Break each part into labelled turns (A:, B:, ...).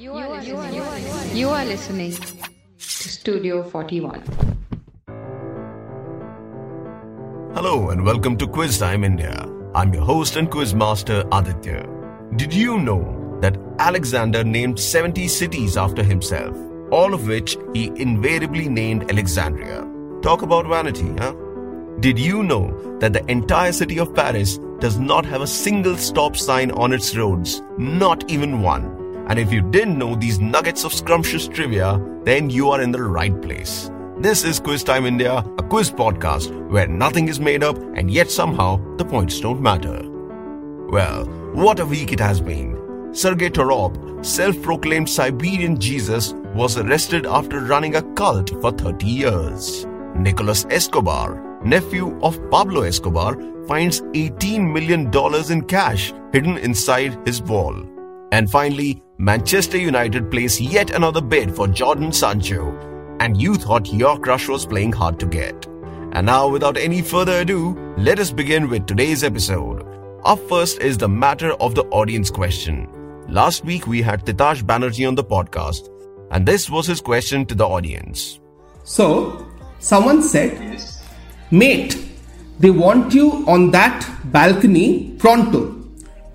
A: You are, you are, you are, you are listening to Studio 41.
B: Hello and welcome to Quiz Time India. I'm your host and quiz master Aditya. Did you know that Alexander named 70 cities after himself, all of which he invariably named Alexandria? Talk about vanity, huh? Did you know that the entire city of Paris does not have a single stop sign on its roads? Not even one. And if you didn't know these nuggets of scrumptious trivia, then you are in the right place. This is Quiz Time India, a quiz podcast where nothing is made up and yet somehow the points don't matter. Well, what a week it has been. Sergei Torop, self proclaimed Siberian Jesus, was arrested after running a cult for 30 years. Nicolas Escobar, nephew of Pablo Escobar, finds $18 million in cash hidden inside his wall. And finally, Manchester United place yet another bid for Jadon Sancho, and you thought your crush was playing hard to get. And now, without any further ado, let us begin with today's episode. Up first is the matter of the audience question. Last week we had Titash Banerjee on the podcast, and this was his question to the audience.
C: So, someone said, Mate, they want you on that balcony pronto.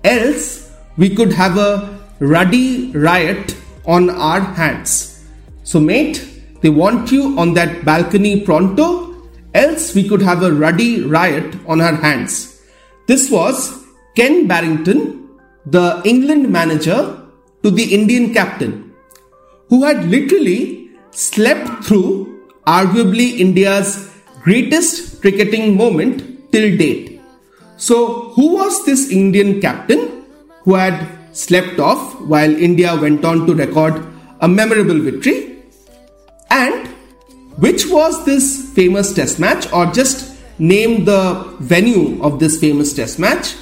C: Else, we could have a ruddy riot on our hands. So, mate, they want you on that balcony pronto. Else, we could have a ruddy riot on our hands. This was Ken Barrington, the England manager, to the Indian captain, who had literally slept through arguably India's greatest cricketing moment till date. So, who was this Indian captain who had slept off while India went on to record a memorable victory? And which was this famous test match, or just name the venue of this famous test match,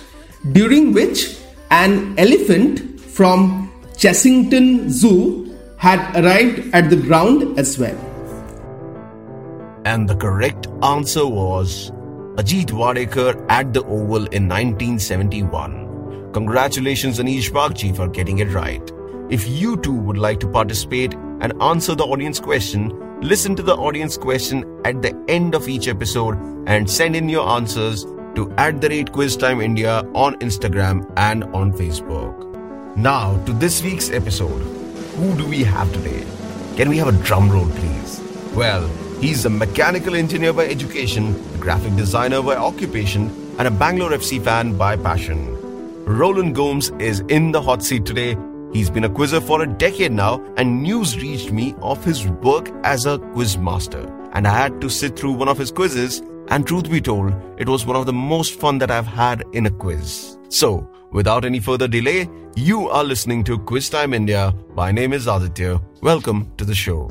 C: during which an elephant from Chessington Zoo had arrived at the ground as well?
B: And the correct answer was Ajit Wadekar at the Oval in 1971. Congratulations, Anish Bagchi, for getting it right. If you too would like to participate and answer the audience question, listen to the audience question at the end of each episode and send in your answers to at the rate quiz time India on Instagram and on Facebook. Now to this week's episode. Who do we have today? Can we have a drum roll, please? Well, he's a mechanical engineer by education, a graphic designer by occupation, and a Bangalore FC fan by passion. Rolan Gomes is in the hot seat today. He's been a quizzer for a decade now, and news reached me of his work as a quiz master. And I had to sit through one of his quizzes, and truth be told, it was one of the most fun that I've had in a quiz. So, without any further delay, you are listening to Quiz Time India. My name is Aditya. Welcome to the show.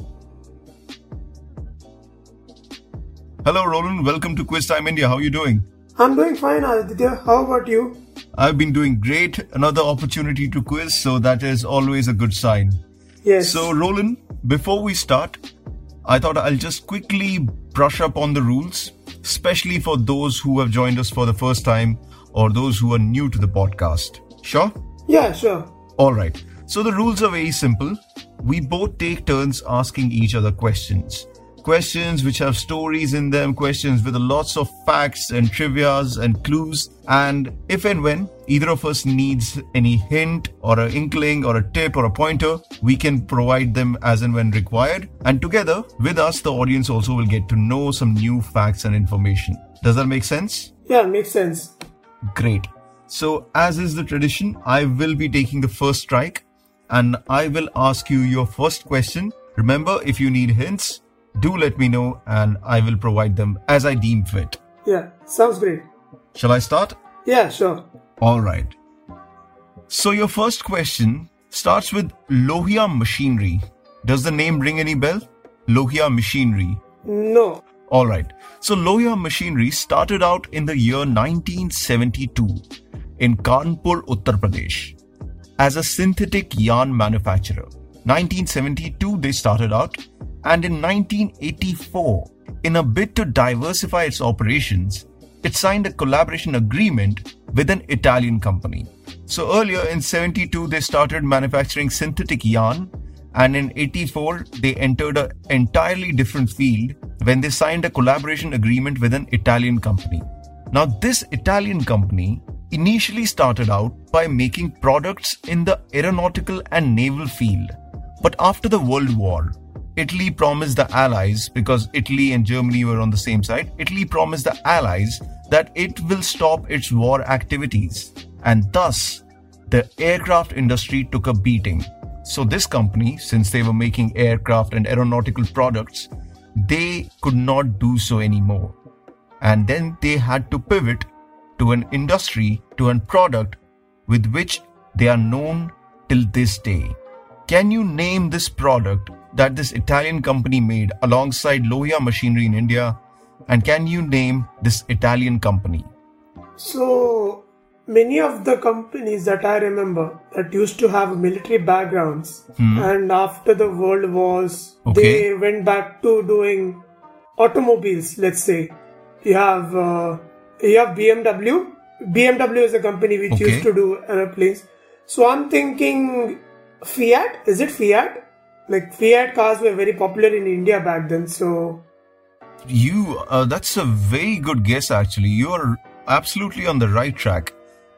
B: Hello, Roland. Welcome to Quiz Time India. How are you doing?
D: I'm doing fine, Aditya. How about you?
B: I've been doing great. Another opportunity to quiz, so that is always a good sign.
D: Yes.
B: So, Rolan, before we start, I thought I'll just quickly brush up on the rules, especially for those who have joined us for the first time or those who are new to the podcast. Sure?
D: yeah, sure.
B: All right. So the rules are very simple. We both take turns asking each other questions. Questions which have stories in them, questions with lots of facts and trivias and clues. And if and when either of us needs any hint or an inkling or a tip or a pointer, we can provide them as and when required. And together with us, the audience also will get to know some new facts and information. Does that make sense?
D: Yeah, makes sense.
B: Great. So, as is the tradition, I will be taking the first strike and I will ask you your first question. Remember, if you need hints, do let me know and I will provide them as I deem fit.
D: Yeah, sounds great.
B: Shall I start?
D: Yeah, sure.
B: All right. So, your first question starts with Lohia Machinery. Does the name ring any bell? Lohia Machinery.
D: No.
B: All right. So Lohia Machinery started out in the year 1972 in Kanpur, Uttar Pradesh as a synthetic yarn manufacturer. 1972 they started out and in 1984 in a bid to diversify its operations it signed a collaboration agreement with an Italian company. So earlier in 72, they started manufacturing synthetic yarn and in 84 they entered an entirely different field when they signed a collaboration agreement with an Italian company. Now this Italian company initially started out by making products in the aeronautical and naval field. But after the World War, Italy promised the Allies, because Italy and Germany were on the same side, Italy promised the Allies that it will stop its war activities. And thus, the aircraft industry took a beating. So, this company, since they were making aircraft and aeronautical products, they could not do so anymore. And then they had to pivot to an industry, to a product with which they are known till this day. Can you name this product that this Italian company made alongside Lohia Machinery in India? And can you name this Italian company?
D: So, many of the companies that I remember that used to have military backgrounds, and after the world wars,
B: Okay.
D: they went back to doing automobiles. Let's say you have uh, you have BMW. BMW is a company which
B: Okay.
D: used to do airplanes. So I'm thinking Fiat. Is it Fiat? Like Fiat cars were very popular in India back then. So
B: You, uh, that's a very good guess actually. You are absolutely on the right track.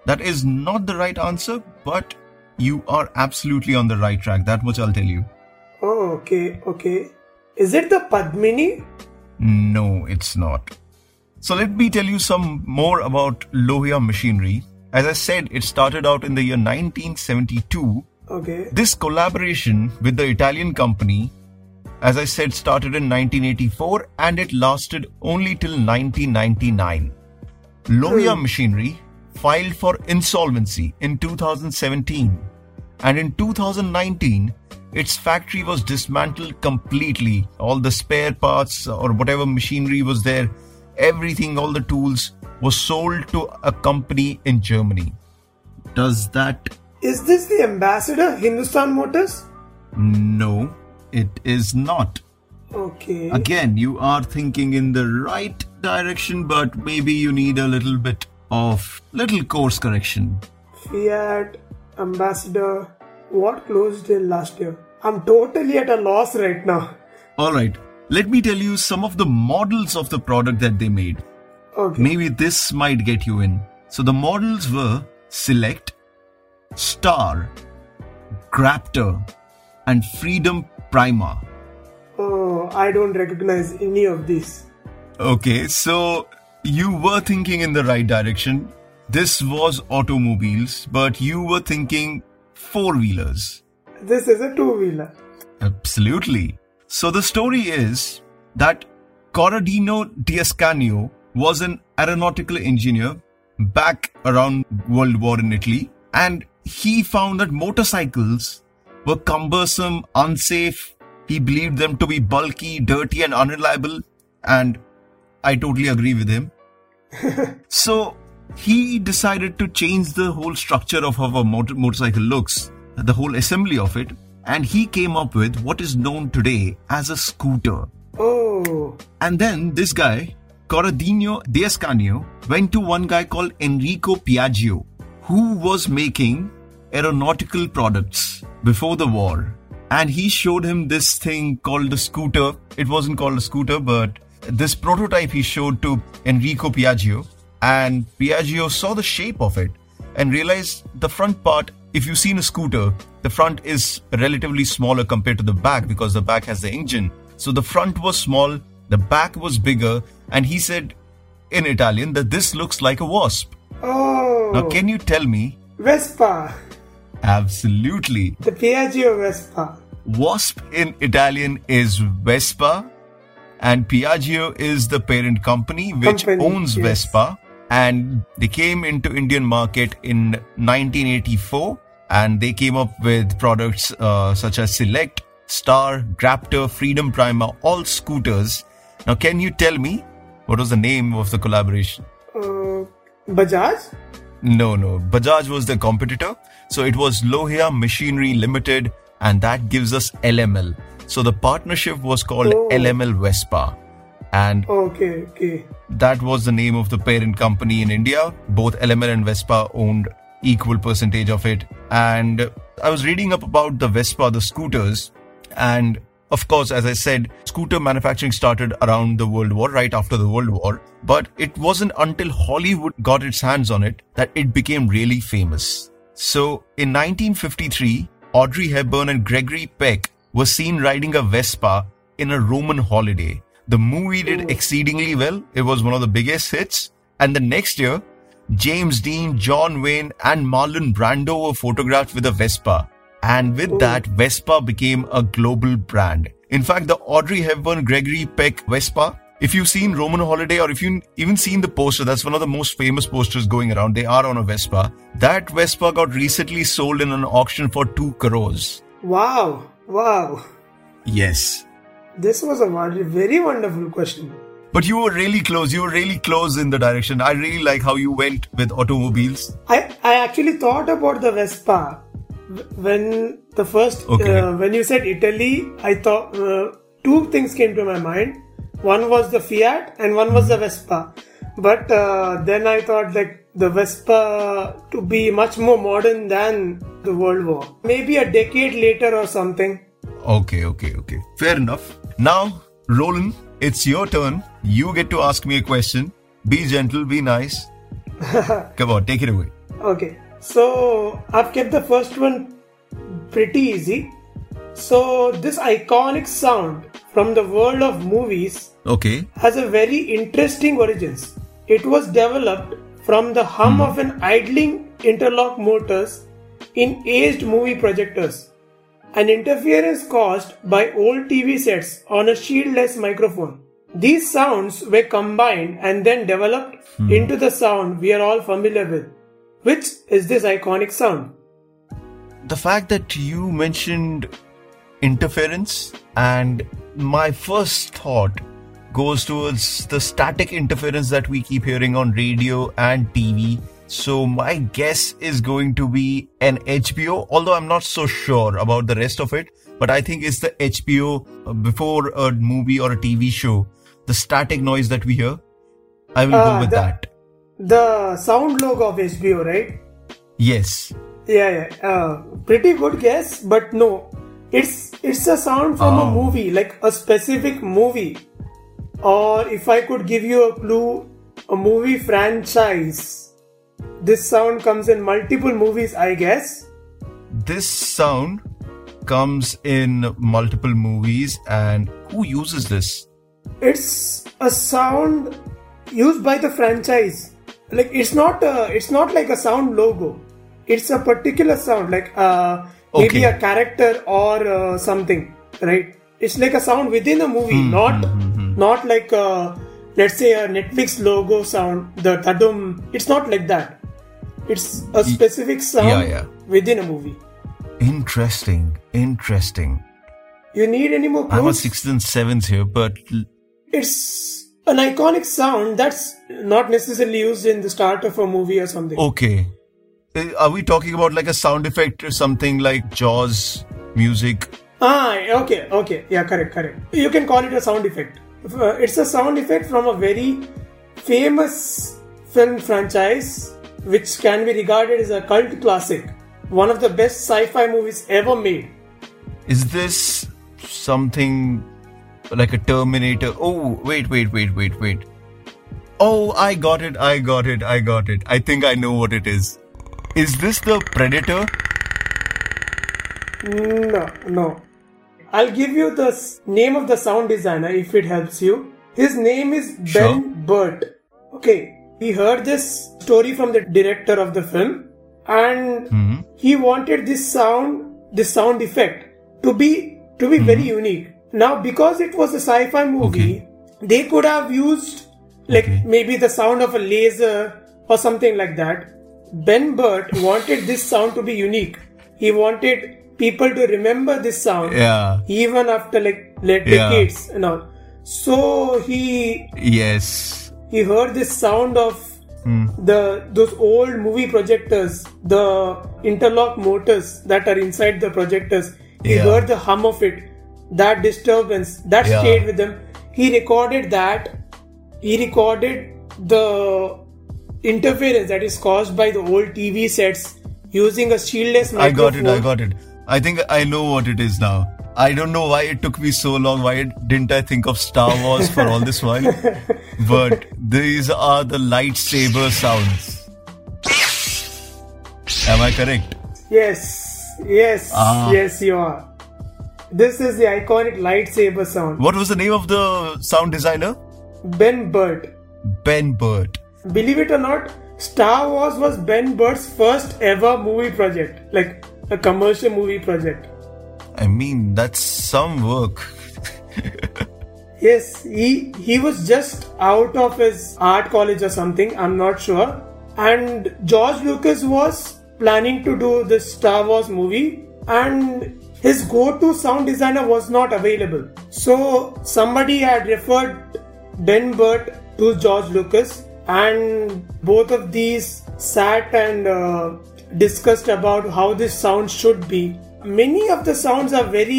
B: That is not the right answer, but you are absolutely on the right track. That much I'll tell you.
D: oh okay okay. Is it the Padmini?
B: No, it's not. So let me tell you some more about Lohia Machinery. As I said, it started out in the year 1972.
D: Okay.
B: This collaboration with the Italian company, as I said, started in 1984 and it lasted only till 1999. Lohia hmm. Machinery filed for insolvency in 2017 and in 2019 its factory was dismantled completely all the spare parts or whatever machinery was there everything all the tools was sold to a company in germany does that
D: Is this the ambassador Hindustan Motors?
B: no it is not
D: Okay.
B: again you are thinking in the right direction but maybe you need a little bit of little course correction
D: Fiat ambassador. What closed in last year? I'm totally at a loss right now.
B: all right let me tell you some of the models of the product that they made
D: Okay.
B: maybe this might get you in. So the models were Select, Star, Graptor, and Freedom Prima.
D: Oh, I don't recognize any of these.
B: Okay, so you were thinking in the right direction. This was automobiles, but you were thinking four wheelers.
D: This is a two wheeler.
B: Absolutely. So the story is that Corradino D'Ascanio was an aeronautical engineer back around World War in Italy, and he found that motorcycles were cumbersome, unsafe. He believed them to be bulky, dirty, and unreliable, and I totally agree with him. so he decided to change the whole structure of how a motor- motorcycle looks, the whole assembly of it, and he came up with what is known today as a scooter.
D: Oh,
B: And then this guy, Corradino D'Ascanio, went to one guy called Enrico Piaggio, who was making aeronautical products before the war. And he showed him this thing called the scooter. It wasn't called a scooter, but this prototype he showed to Enrico Piaggio. And Piaggio saw the shape of it and realized the front part, if you've seen a scooter, the front is relatively smaller compared to the back because the back has the engine. So the front was small, the back was bigger, and he said in Italian that this looks like a wasp. Now, can you tell me?
D: Vespa.
B: Absolutely.
D: The Piaggio Vespa.
B: Wasp in Italian is Vespa, and Piaggio is the parent company which
D: Company,
B: owns
D: yes.
B: Vespa. And they came into Indian market in 1984, and they came up with products uh, such as Select, Star, Graptor, Freedom Prima, all scooters. Now, can you tell me what was the name of the collaboration?
D: Uh, Bajaj.
B: No, no. Bajaj was the competitor. So it was Lohia Machinery Limited, and that gives us LML. So the partnership was called
D: Oh.
B: LML Vespa. And
D: Okay, okay.
B: that was the name of the parent company in India. Both LML and Vespa owned equal percentage of it. And I was reading up about the Vespa, the scooters, and of course, as I said, scooter manufacturing started around the World War, right after the World War. But it wasn't until Hollywood got its hands on it that it became really famous. So in 1953, Audrey Hepburn and Gregory Peck were seen riding a Vespa in a Roman holiday. The movie did exceedingly well. It was one of the biggest hits. And the next year, James Dean, John Wayne, and Marlon Brando were photographed with a Vespa. And with oh. that, Vespa became a global brand. In fact, the Audrey Hepburn Gregory Peck Vespa, if you've seen Roman Holiday or if you've even seen the poster, that's one of the most famous posters going around. They are on a Vespa. That Vespa got recently sold in an auction for 2 crores.
D: Wow, wow.
B: Yes.
D: This was a very wonderful question.
B: But you were really close. You were really close in the direction. I really like how you went with automobiles.
D: I, I actually thought about the Vespa when the first
B: Okay.
D: uh, when you said Italy. I thought uh, two things came to my mind. One was the Fiat and one was the Vespa. But uh, then I thought like the Vespa to be much more modern than the World War. Maybe a decade later or something.
B: Okay, okay, okay. Fair enough. Now, Rolan, it's your turn. You get to ask me a question. Be gentle, be nice. Come on, take it away.
D: Okay, so I've kept the first one pretty easy. So, this iconic sound from the world of movies
B: Okay.
D: has a very interesting origins. It was developed from the hum hmm. of an idling interlock motors in aged movie projectors. An interference caused by old TV sets on a shieldless microphone. These sounds were combined and then developed hmm. into the sound we are all familiar with. Which is this iconic sound?
B: The fact that you mentioned interference, and my first thought goes towards the static interference that we keep hearing on radio and TV. So, my guess is going to be an HBO, although I'm not so sure about the rest of it. But I think it's the HBO uh, before a movie or a TV show, the static noise that we hear. I will
D: Ah,
B: go with
D: the-
B: that.
D: The sound logo of HBO, right?
B: Yes.
D: Yeah, yeah. Uh, pretty good guess, but no. It's it's a sound from a
B: Oh.
D: movie, like a specific movie. Or if I could give you a clue, a movie franchise. This sound comes in multiple movies, I guess.
B: this sound comes in multiple movies and who uses this
D: It's a sound used by the franchise. Like it's not a, it's not like a sound logo. It's a particular sound, like uh, maybe
B: Okay.
D: a character or uh, something, right? It's like a sound within a movie,
B: Hmm,
D: not not like a, let's say a Netflix logo sound. The tadum. It's not like that. It's a specific sound
B: yeah, yeah.
D: within a movie.
B: interesting interesting
D: You need any more clues?
B: i'm a sixth and seventh here but l-
D: It's an iconic sound that's not necessarily used in the start of a movie or something.
B: okay Uh, are we talking about like a sound effect or something like jaws music
D: Ah, okay, okay. Yeah, correct, correct. You can call it a sound effect. Uh, It's a sound effect from a very famous film franchise which can be regarded as a cult classic. One of the best sci fi movies ever made.
B: is this something like a terminator oh wait wait wait wait wait oh i got it i got it i got it i think i know what it is is this the predator
D: No, no. I'll give you the name of the sound designer if it helps you. His name is
B: Sure.
D: Ben Burtt. Okay, he heard this story from the director of the film and hmm. he wanted this sound, this sound effect to be to be very hmm. unique. Now, because it was a sci-fi movie, they could have used like
B: Okay.
D: maybe the sound of a laser or something like that. Ben Burtt wanted this sound to be unique. He wanted people to remember this sound
B: yeah
D: even after like late
B: Yeah.
D: decades and all. So he
B: yes
D: he heard this sound of
B: Hmm.
D: the those old movie projectors, the interlock motors that are inside the projectors. He
B: Yeah.
D: heard the hum of it, that disturbance that
B: Yeah.
D: stayed with him. he recorded that. He recorded the interference that is caused by the old TV sets using a shieldless microphone.
B: I got it. I got it. I think I know what it is now. I don't know why it took me so long. Why didn't I think of Star Wars for all this while? But these are the lightsaber sounds. Am I correct?
D: Yes, yes,
B: Ah.
D: yes, you are. This is the iconic lightsaber sound.
B: What was the name of the sound designer?
D: Ben Burtt.
B: Ben Burtt.
D: Believe it or not, Star Wars was Ben Burtt's first ever movie project, like a commercial movie project.
B: I mean, that's some work.
D: Yes, he he was just out of his art college or something. I'm not sure. And George Lucas was planning to do this Star Wars movie, and his go-to sound designer was not available. So somebody had referred Ben Burtt to George Lucas, and both of these sat and uh, discussed about how this sound should be. Many of the sounds are very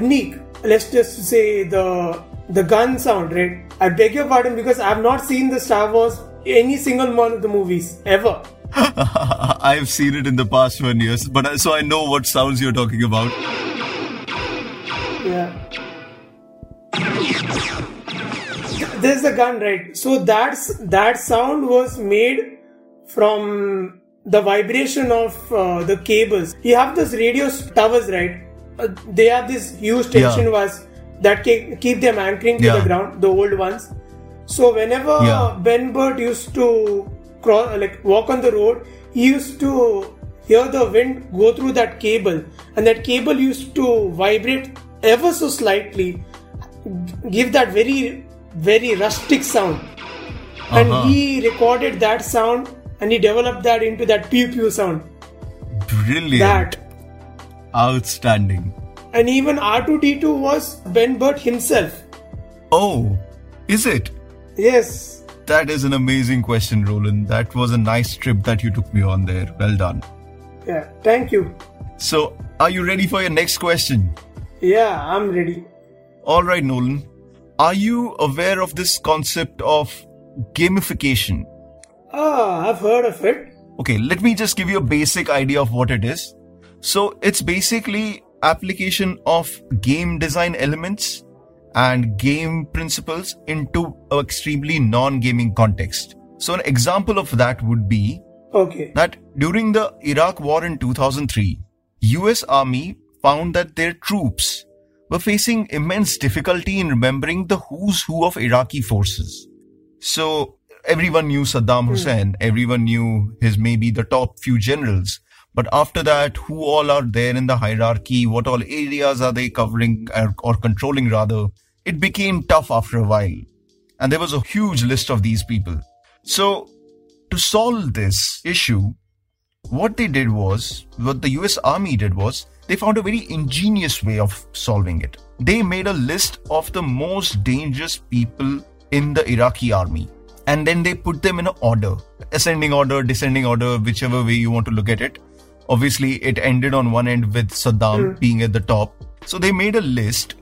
D: unique. Let's just say the the gun sound, right? I beg your pardon because I have not seen the Star Wars any single one of the movies ever.
B: I've seen it in the past one years, but I- so I know what sounds you're talking about.
D: Yeah. There's a gun, right? So that's that sound was made from the vibration of uh, the cables. You have those radio towers, right? Uh, they have these huge tension
B: Yeah.
D: wires that ke- keep them anchoring to
B: Yeah.
D: the ground, the old ones. So whenever
B: Yeah.
D: Ben Burtt used to cross, like walk on the road, he used to hear the wind go through that cable, and that cable used to vibrate ever so slightly, give that very, very rustic sound. And
B: Uh-huh.
D: he recorded that sound, and he developed that into that pew pew sound.
B: Brilliant.
D: That
B: Outstanding.
D: and even R2D2 was Ben Burtt himself.
B: Oh, is it?
D: Yes,
B: That is an amazing question, Rolan. That was a nice trip that you took me on there. Well done.
D: yeah. Thank you.
B: So, are you ready for your next question?
D: Yeah, I'm ready.
B: All right, Nolan. Are you aware of this concept of gamification?
D: Ah, I've heard of it.
B: Okay, let me just give you a basic idea of what it is. So, it's basically application of game design elements and game principles into an extremely non-gaming context. So, an example of that would be
D: Okay.
B: that during the Iraq war in 2003, US Army found that their troops were facing immense difficulty in remembering the who's who of Iraqi forces. So everyone knew Saddam hmm. Hussein, everyone knew his maybe the top few generals. But after that, who all are there in the hierarchy? What all areas are they covering or, or controlling rather? It became tough after a while. And there was a huge list of these people. So to solve this issue, what they did was, what the US Army did was, they found a very ingenious way of solving it. They made a list of the most dangerous people in the Iraqi army. And then they put them in an order ascending order, descending order, whichever way you want to look at it. Obviously, it ended on one end with Saddam hmm. being at the top. So they made a list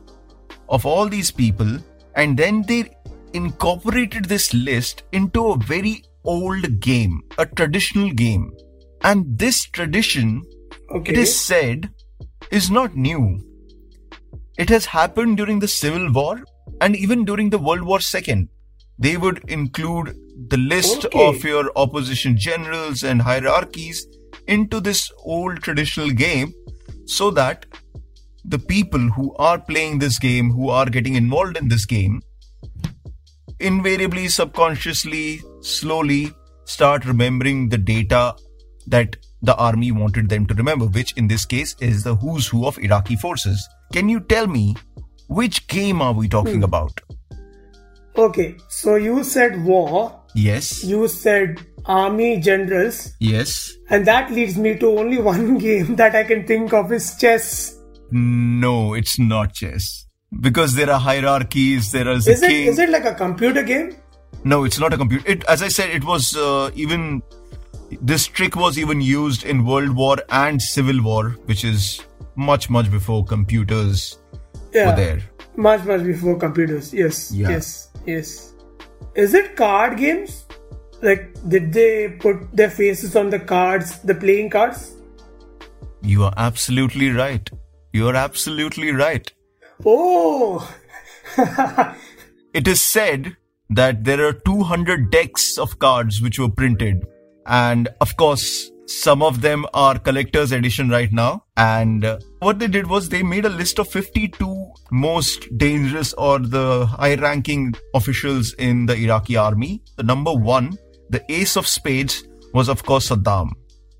B: of all these people and then they incorporated this list into a very old game, a traditional game. And this tradition,
D: Okay.
B: it is said, is not new. It has happened during the Civil War and even during the World War II. They would include the list
D: Okay.
B: of your opposition generals and hierarchies into this old traditional game so that the people who are playing this game, who are getting involved in this game, invariably, subconsciously, slowly start remembering the data that the army wanted them to remember, which in this case is the who's who of Iraqi forces. Can you tell me which game are we talking about?
D: Okay. So you said war.
B: Yes.
D: You said army generals.
B: Yes.
D: And that leads me to only one game that I can think of is chess.
B: No, it's not chess. Because there are hierarchies, there is
D: Is it
B: king.
D: it like a computer game?
B: No, it's not a computer. It, as I said, it was uh, even this trick was even used in World War and Civil War, which is much much before computers
D: Yeah.
B: were there.
D: Much, much before computers. Yes,
B: Yeah.
D: yes, yes. Is it card games? Like, did they put their faces on the cards, the playing cards?
B: You are absolutely right. You are absolutely right.
D: Oh,
B: It is said that there are 200 decks of cards which were printed. And of course, some of them are collector's edition right now. And uh, what they did was they made a list of 52 most dangerous or the high ranking officials in the Iraqi army. The number one, the ace of spades, was of course Saddam.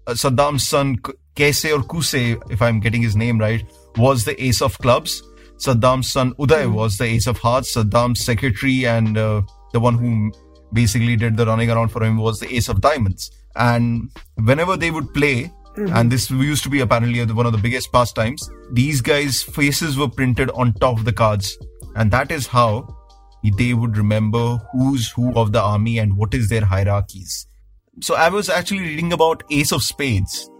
B: Uh, Saddam's son, K- Kaise or Kuse, if I'm getting his name right, was the ace of clubs. Saddam's son Uday was the ace of hearts. Saddam's secretary and uh, the one who basically did the running around for him was the ace of diamonds. And whenever they would play, mm-hmm. and this used to be apparently one of the biggest pastimes, these guys' faces were printed on top of the cards. And that is how they would remember who's who of the army and what is their hierarchies. So I was actually reading about Ace of Spades.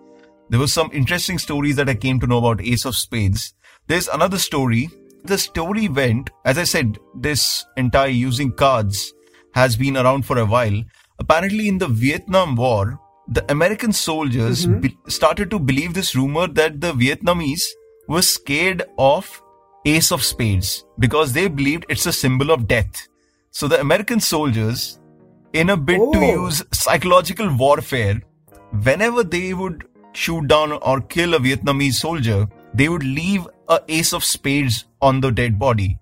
B: There was some interesting stories that I came to know about Ace of Spades. There's another story. The story went, as I said, this entire using cards has been around for a while. Apparently, in the Vietnam War, the American soldiers mm-hmm. be- started to believe this rumor that the Vietnamese were scared of Ace of Spades because they believed it's a symbol of death. So the American soldiers, in a bid to
D: Oh.
B: use psychological warfare, whenever they would shoot down or kill a Vietnamese soldier, they would leave a ace of spades on the dead body.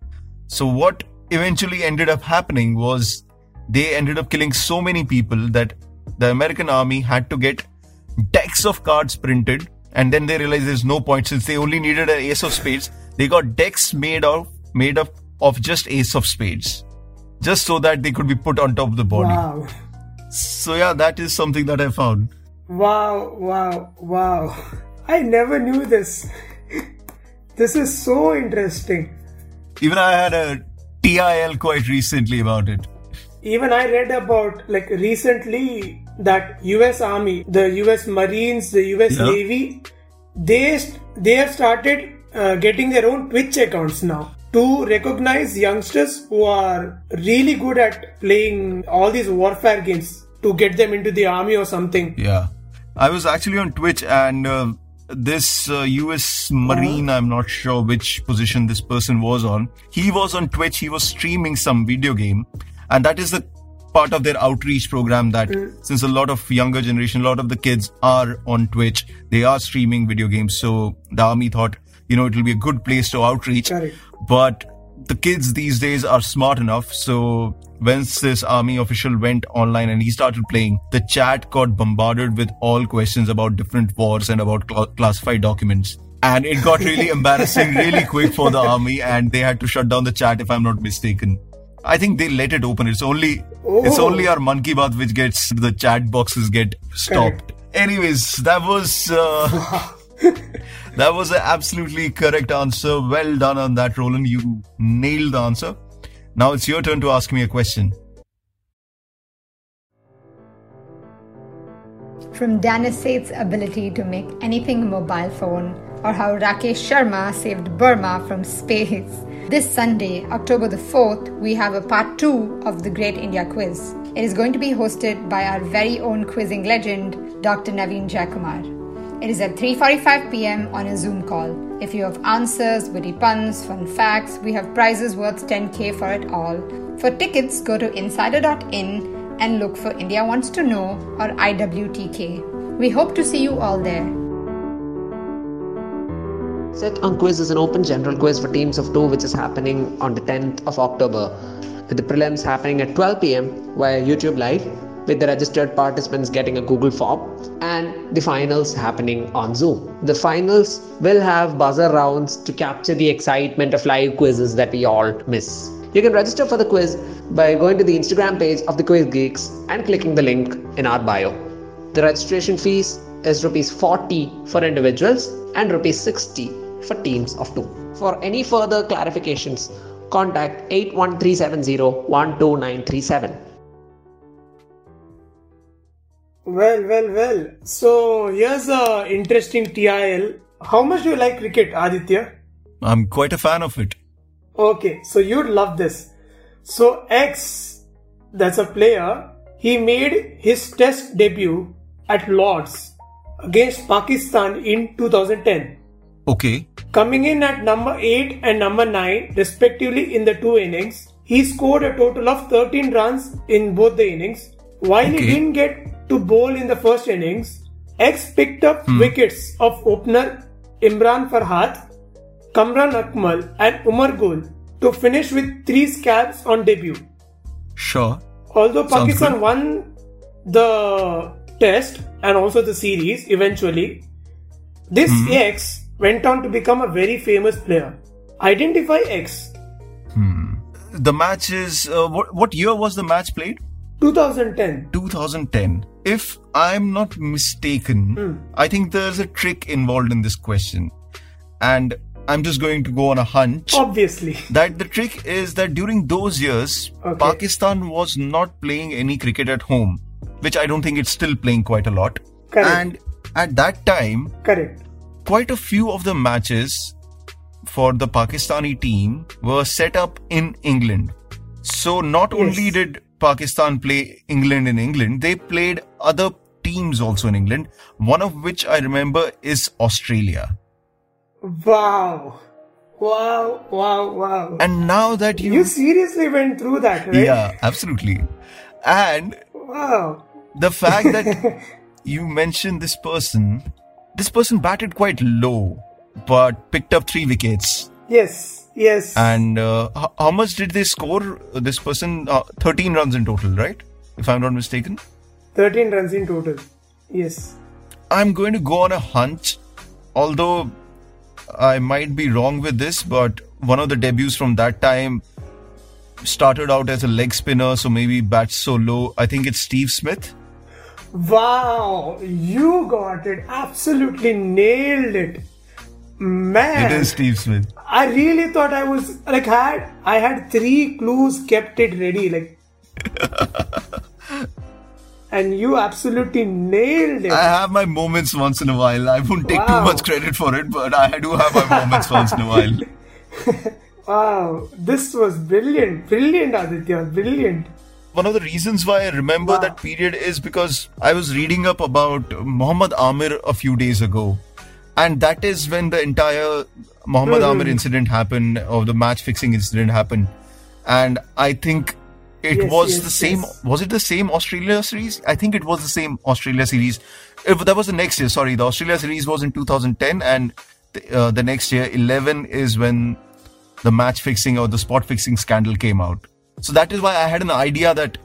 B: So what eventually ended up happening was they ended up killing so many people that the American army had to get decks of cards printed and then they realized there's no point since they only needed an ace of spades. They got decks made of made up of just ace of spades. Just so that they could be put on top of the body.
D: wow.
B: So yeah, that is something that I found.
D: Wow, wow, wow. I never knew this. This is so interesting.
B: Even I had a TIL quite recently about it.
D: Even I read about like recently that US Army, the US Marines, the US
B: Yeah.
D: Navy, they they have started uh, getting their own Twitch accounts now to recognize youngsters who are really good at playing all these warfare games to get them into the army or something.
B: Yeah. I was actually on Twitch and uh, this uh, US Marine, I'm not sure which position this person was on. He was on Twitch, he was streaming some video game. And that is the part of their outreach program that mm. since a lot of younger generation, a lot of the kids are on Twitch, they are streaming video games. So the army thought, you know, it will be a good place to outreach.
D: Correct.
B: But the kids these days are smart enough. So once this army official went online and he started playing, the chat got bombarded with all questions about different wars and about cl- classified documents. And it got really embarrassing really quick for the army and they had to shut down the chat if I'm not mistaken. I think they let it open. It's only it's
D: Oh.
B: only our monkey bath which gets the chat boxes get stopped. Anyways, that was uh, that was an absolutely correct answer. Well done on that, Rolan. You nailed the answer. Now it's your turn to ask me a question.
E: From Dennis Saith's ability to make anything a mobile phone, or how Rakesh Sharma saved Burma from space. This Sunday, October the 4th, we have a part 2 of the Great India Quiz. It is going to be hosted by our very own quizzing legend, Dr. Naveen Jayakumar. It is at 3:45 p.m. on a Zoom call. If you have answers, witty puns, fun facts, we have prizes worth 10k for it all. For tickets, go to insider.in and look for India Wants to Know or IWTK. We hope to see you all there.
F: Set on Quiz is an open general quiz for teams of two, which is happening on the 10th of October, with the prelims happening at 12 pm via YouTube Live, with the registered participants getting a Google form, and the finals happening on Zoom. The finals will have buzzer rounds to capture the excitement of live quizzes that we all miss. You can register for the quiz by going to the Instagram page of the Quiz Geeks and clicking the link in our bio. The registration fees is rupees 40 for individuals and rupees 60 for teams of two. For any further clarifications, contact 81370
D: Well, well, well. So here's a interesting TIL. How much do you like cricket, Aditya?
B: I'm quite a fan of it.
D: Okay, so you'd love this. So X, that's a player, he made his test debut at Lords against Pakistan in 2010.
B: Okay.
D: Coming in at number 8 and number 9 respectively in the two innings, he scored a total of 13 runs in both the innings. While
B: Okay.
D: he didn't get to bowl in the first innings, X picked up hmm. wickets of opener Imran Farhat, Kamran Akmal and Umar Gul to finish with three scabs on debut.
B: Sure.
D: Although Pakistan won the test and also the series eventually, this
B: Hmm.
D: X went on to become a very famous player. Identify X.
B: The match is uh, what? What year was the match played?
D: 2010.
B: 2010. If I'm not mistaken, I think there's a trick involved in this question, and I'm just going to go on a hunch.
D: Obviously.
B: that the trick is that during those years,
D: Okay.
B: Pakistan was not playing any cricket at home, which I don't think it's still playing quite a lot.
D: Correct.
B: And at that time,
D: Correct.
B: quite a few of the matches for the Pakistani team were set up in England. So not
D: Yes.
B: only did Pakistan play England in England, they played other teams also in England, one of which I remember is Australia.
D: Wow. Wow, wow, wow.
B: And now that you,
D: you seriously went through that, right?
B: yeah, absolutely. And
D: Wow.
B: the fact that you mentioned this person, this person batted quite low, but picked up three wickets.
D: Yes, yes.
B: And uh, h- how much did they score? uh, This person, uh, 13 runs in total, right? If I'm not mistaken.
D: 13 runs in total. Yes.
B: I'm going to go on a hunch, although I might be wrong with this, but one of the debuts from that time started out as a leg spinner, so maybe bats so low. I think it's Steve Smith.
D: Wow, you got it. Absolutely nailed it. Man.
B: It is Steve Smith.
D: I really thought I was like had I had three clues kept it ready like and you absolutely nailed it.
B: I have my moments once in a while. I won't take
D: Wow.
B: too much credit for it, but I do have my moments once in a while.
D: wow, this was brilliant, brilliant, Aditya, brilliant.
B: One of the reasons why I remember
D: Wow.
B: that period is because I was reading up about Muhammad Amir a few days ago. And that is when the entire Muhammad
D: Hmm.
B: Amir incident happened, or the match fixing incident happened. And I think it
D: Yes,
B: was
D: yes,
B: the same.
D: yes.
B: Was it the same Australia series? I think it was the same Australia series. If that was the next year, sorry, the Australia series was in 2010, and the, uh, the next year, 11, is when the match fixing or the spot fixing scandal came out. So that is why I had an idea that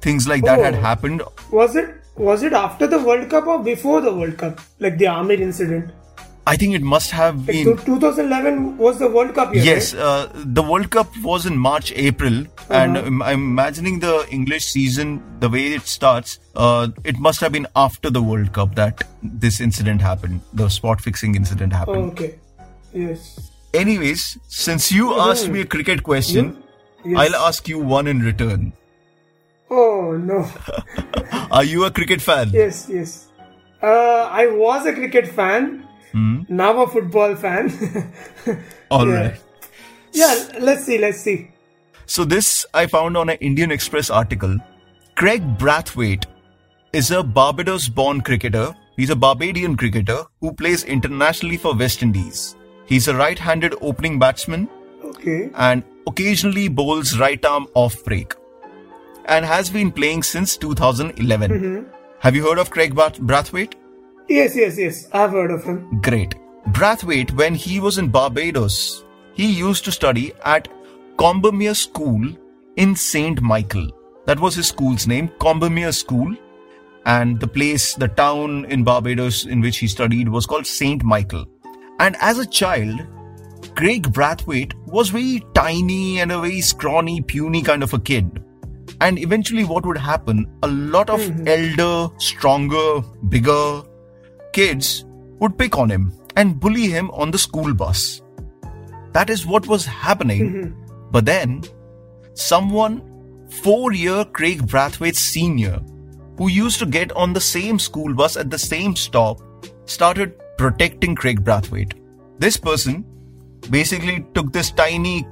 B: things like that had
D: Oh.
B: happened.
D: Was it was it after the World Cup or before the World Cup? Like the Amir incident?
B: I think it must have been.
D: two- 2011 was the World Cup year.
B: Yes,
D: right?
B: uh, the World Cup was in March, April, and
D: Uh-huh.
B: um, I'm imagining the English season, the way it starts, uh, it must have been after the World Cup that this incident happened, the spot fixing incident happened.
D: Oh, okay. Yes.
B: Anyways, since you asked me a cricket question,
D: Yes.
B: I'll ask you one in return.
D: Oh no.
B: Are you a cricket fan?
D: yes, yes. Uh, I was a cricket fan.
B: Hmm?
D: Now a football fan.
B: All
D: Yeah.
B: right.
D: yeah, let's see, let's see.
B: So this I found on an Indian Express article. Craig Brathwaite is a Barbados-born cricketer. He's a Barbadian cricketer who plays internationally for West Indies. He's a right-handed opening batsman
D: Okay.
B: and occasionally bowls right arm off break and has been playing since 2011. Mm-hmm. Have you heard of Craig Brath- Brathwaite?
D: Yes, yes, yes. I've heard of him.
B: Great. Brathwaite, when he was in Barbados, he used to study at Combermere School in St. Michael. That was his school's name, Combermere School. And the place, the town in Barbados in which he studied was called St. Michael. And as a child, Craig Brathwaite was very tiny and a very scrawny, puny kind of a kid. And eventually, what would happen? A lot of mm-hmm. elder, stronger, bigger kids would pick on him and bully him on the school bus. That is what was happening. Mm-hmm. But then, someone, four year Craig Brathwaite's senior, who used to get on the same school bus at the same stop, started protecting Craig Brathwaite. This person basically took this tiny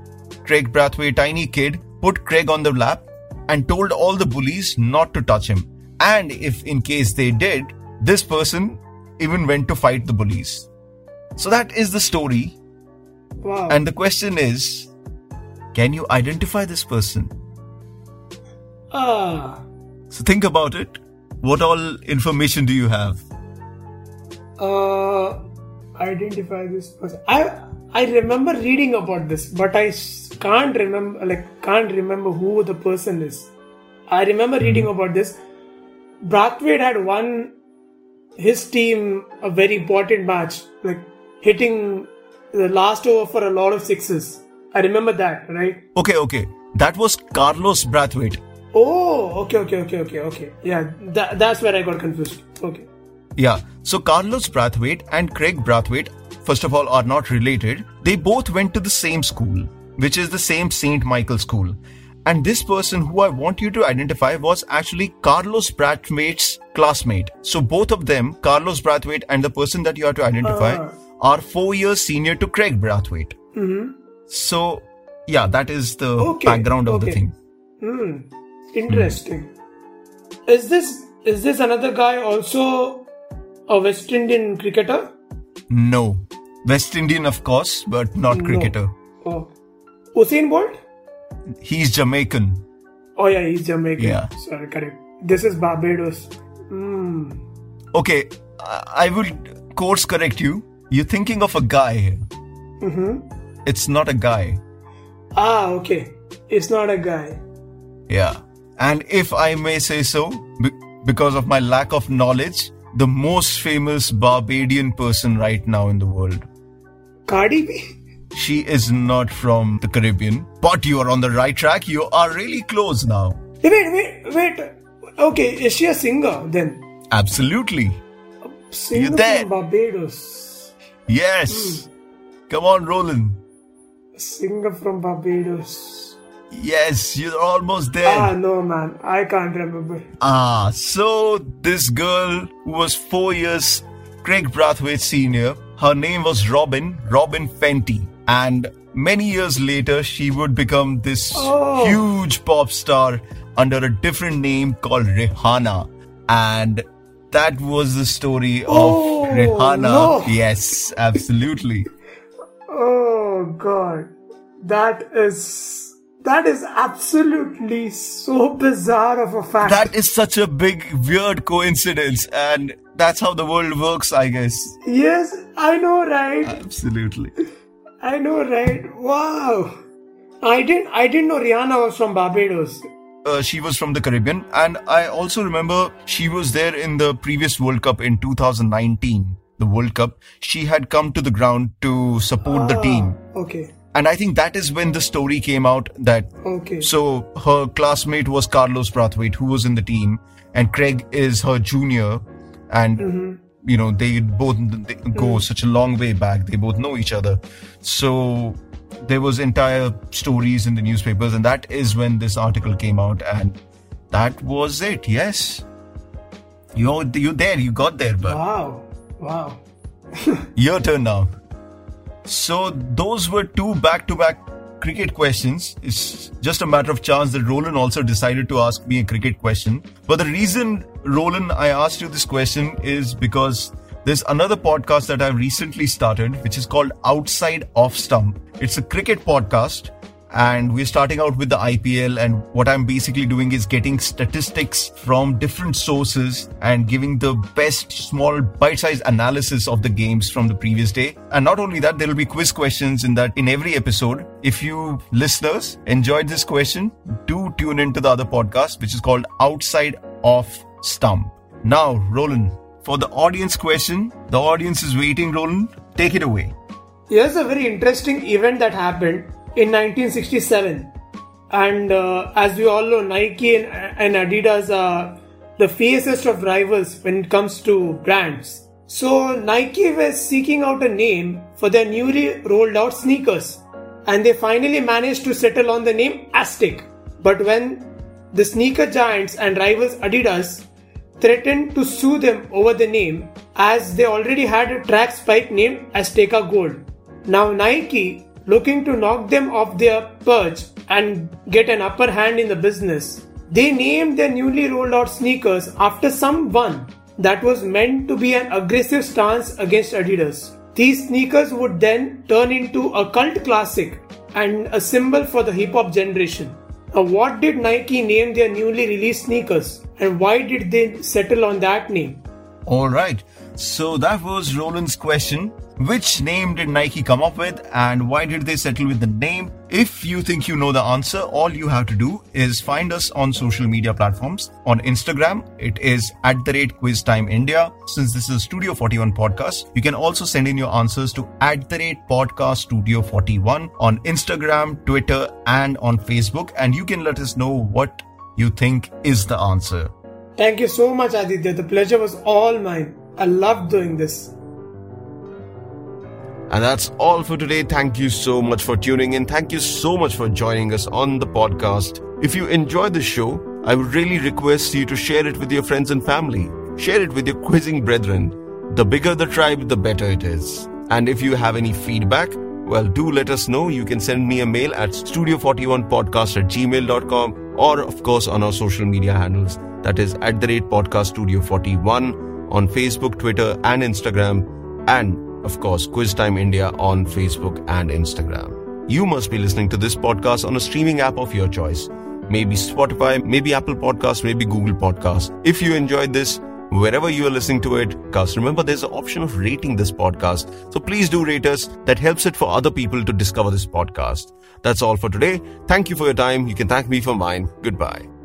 B: Craig Brathwaite, tiny kid, put Craig on the lap and told all the bullies not to touch him. And if in case they did, this person even went to fight the bullies. So that is the story.
D: Wow.
B: And the question is can you identify this person?
D: ah,
B: So think about it. What all information do you have?
D: Uh, identify this person. I I remember reading about this, but I can't remember like can't remember who the person is. I remember reading about this. Brathwaite had won his team a very important match, like hitting the last over for a lot of sixes. I remember that, right?
B: Okay, okay. That was Carlos Brathwaite.
D: Oh, okay, okay, okay, okay, okay. Yeah, that, that's where I got confused. Okay.
B: Yeah. So Carlos Brathwaite and Kraigg Brathwaite, first of all, are not related. They both went to the same school, which is the same St. Michael School. And this person who I want you to identify was actually Carlos Brathwaite's classmate. So both of them, Carlos Brathwaite and the person that you are to identify,
D: Ah.
B: are four years senior to Kraigg Brathwaite. So, yeah, that is the
D: Okay,
B: background of the thing.
D: Hmm. Interesting. Is this is this another guy also a West Indian cricketer?
B: No. West Indian, of course, but not cricketer.
D: Oh, Usain Bolt?
B: He's Jamaican.
D: Oh yeah, he's Jamaican.
B: Yeah.
D: Sorry, correct. This is Barbados. Hmm.
B: Okay, I will course correct you. You're thinking of a guy.
D: Mm-hmm.
B: It's not a guy.
D: Ah, okay. It's not a guy.
B: Yeah. And if I may say so, because of my lack of knowledge, the most famous Barbadian person right now in the world.
D: Cardi B.
B: She is not from the Caribbean, but you are on the right track. You are really close now.
D: Wait, wait, wait. Okay, is she a singer then?
B: Absolutely.
D: Singer
B: there.
D: from Barbados.
B: Yes. Hmm. Come on, Rolan.
D: Singer from Barbados.
B: Yes, you're almost there.
D: Ah, no, man. I can't remember.
B: Ah, so this girl who was four years Kraigg Brathwaite senior, her name was Robyn, Robyn Fenty. And many years later, she would become this
D: Oh.
B: huge pop star under a different name called Rihanna. And that was the story of
D: Oh,
B: Rihanna.
D: no.
B: Yes, absolutely.
D: Oh god. That is that is absolutely so bizarre of a fact.
B: That is such a big, weird coincidence. And that's how the world works, I guess.
D: yes, I know right.
B: Absolutely.
D: I know right. Wow. I didn't I didn't know Rihanna was from Barbados.
B: uh, she was from the Caribbean, and I also remember she was there in the previous World Cup in 2019. The World Cup, she had come to the ground to support the team,
D: Okay.
B: And I think that is when the story came out that
D: Okay.
B: so her classmate was Carlos Brathwaite, who was in the team, and Kraigg is her junior, and mm-hmm. you know they both they go mm. such a long way back. They both know each other, so there was entire stories in the newspapers, and that is when this article came out, and that was it. Yes, you're you there, you got there, but
D: Wow. Wow.
B: your turn now. So those were two back-to-back cricket questions. It's just a matter of chance that Rolan also decided to ask me a cricket question. But the reason, Rolan, I asked you this question is because there's another podcast that I've recently started, which is called Outside Off Stump. It's a cricket podcast and we're starting out with the IPL and what I'm basically doing is getting statistics from different sources and giving the best small bite-sized analysis of the games from the previous day. And not only that, there will be quiz questions in that in every episode. If you listeners enjoyed this question, do tune into the other podcast which is called Outside Off Stump. Now, Rolan, for the audience question, the audience is waiting, Rolan. Take it away.
D: Here's a very interesting event that happened in 1967. And uh, as we all know, Nike and, and Adidas are the fiercest of rivals when it comes to brands. So Nike was seeking out a name for their newly rolled out sneakers. And they finally managed to settle on the name Aztec. But when the sneaker giants and rivals Adidas threatened to sue them over the name as they already had a track spike named Azteca Gold. Now Nike looking to knock them off their perch and get an upper hand in the business. They named their newly rolled out sneakers after someone that was meant to be an aggressive stance against Adidas. These sneakers would then turn into a cult classic and a symbol for the hip hop generation. Now, what did Nike name their newly released sneakers and why did they settle on that name?
G: Alright, so that was Rolan's question. Which name did Nike come up with and why did they settle with the name? If you think you know the answer, all you have to do is find us on social media platforms. On Instagram, it is at the rate quiz time India. Since this is Studio 41 podcast, you can also send in your answers to at the rate podcast studio 41 on Instagram, Twitter, and on Facebook. And you can let us know what you think is the answer.
D: Thank you so much, Aditya. The pleasure was all mine. I love doing this.
B: And that's all for today. Thank you so much for tuning in. Thank you so much for joining us on the podcast. If you enjoyed the show, I would really request you to share it with your friends and family. Share it with your quizzing brethren. The bigger the tribe, the better it is. And if you have any feedback, well, do let us know. You can send me a mail at studio41podcast at gmail.com or, of course, on our social media handles. That is at the rate podcast studio 41 on Facebook, Twitter, and Instagram. And of course, Quiz Time India on Facebook and Instagram. You must be listening to this podcast on a streaming app of your choice. Maybe Spotify, maybe Apple Podcasts, maybe Google Podcasts. If you enjoyed this, wherever you are listening to it, cast, remember there's an option of rating this podcast. So please do rate us. That helps it for other people to discover this podcast. That's all for today. Thank you for your time. You can thank me for mine. Goodbye.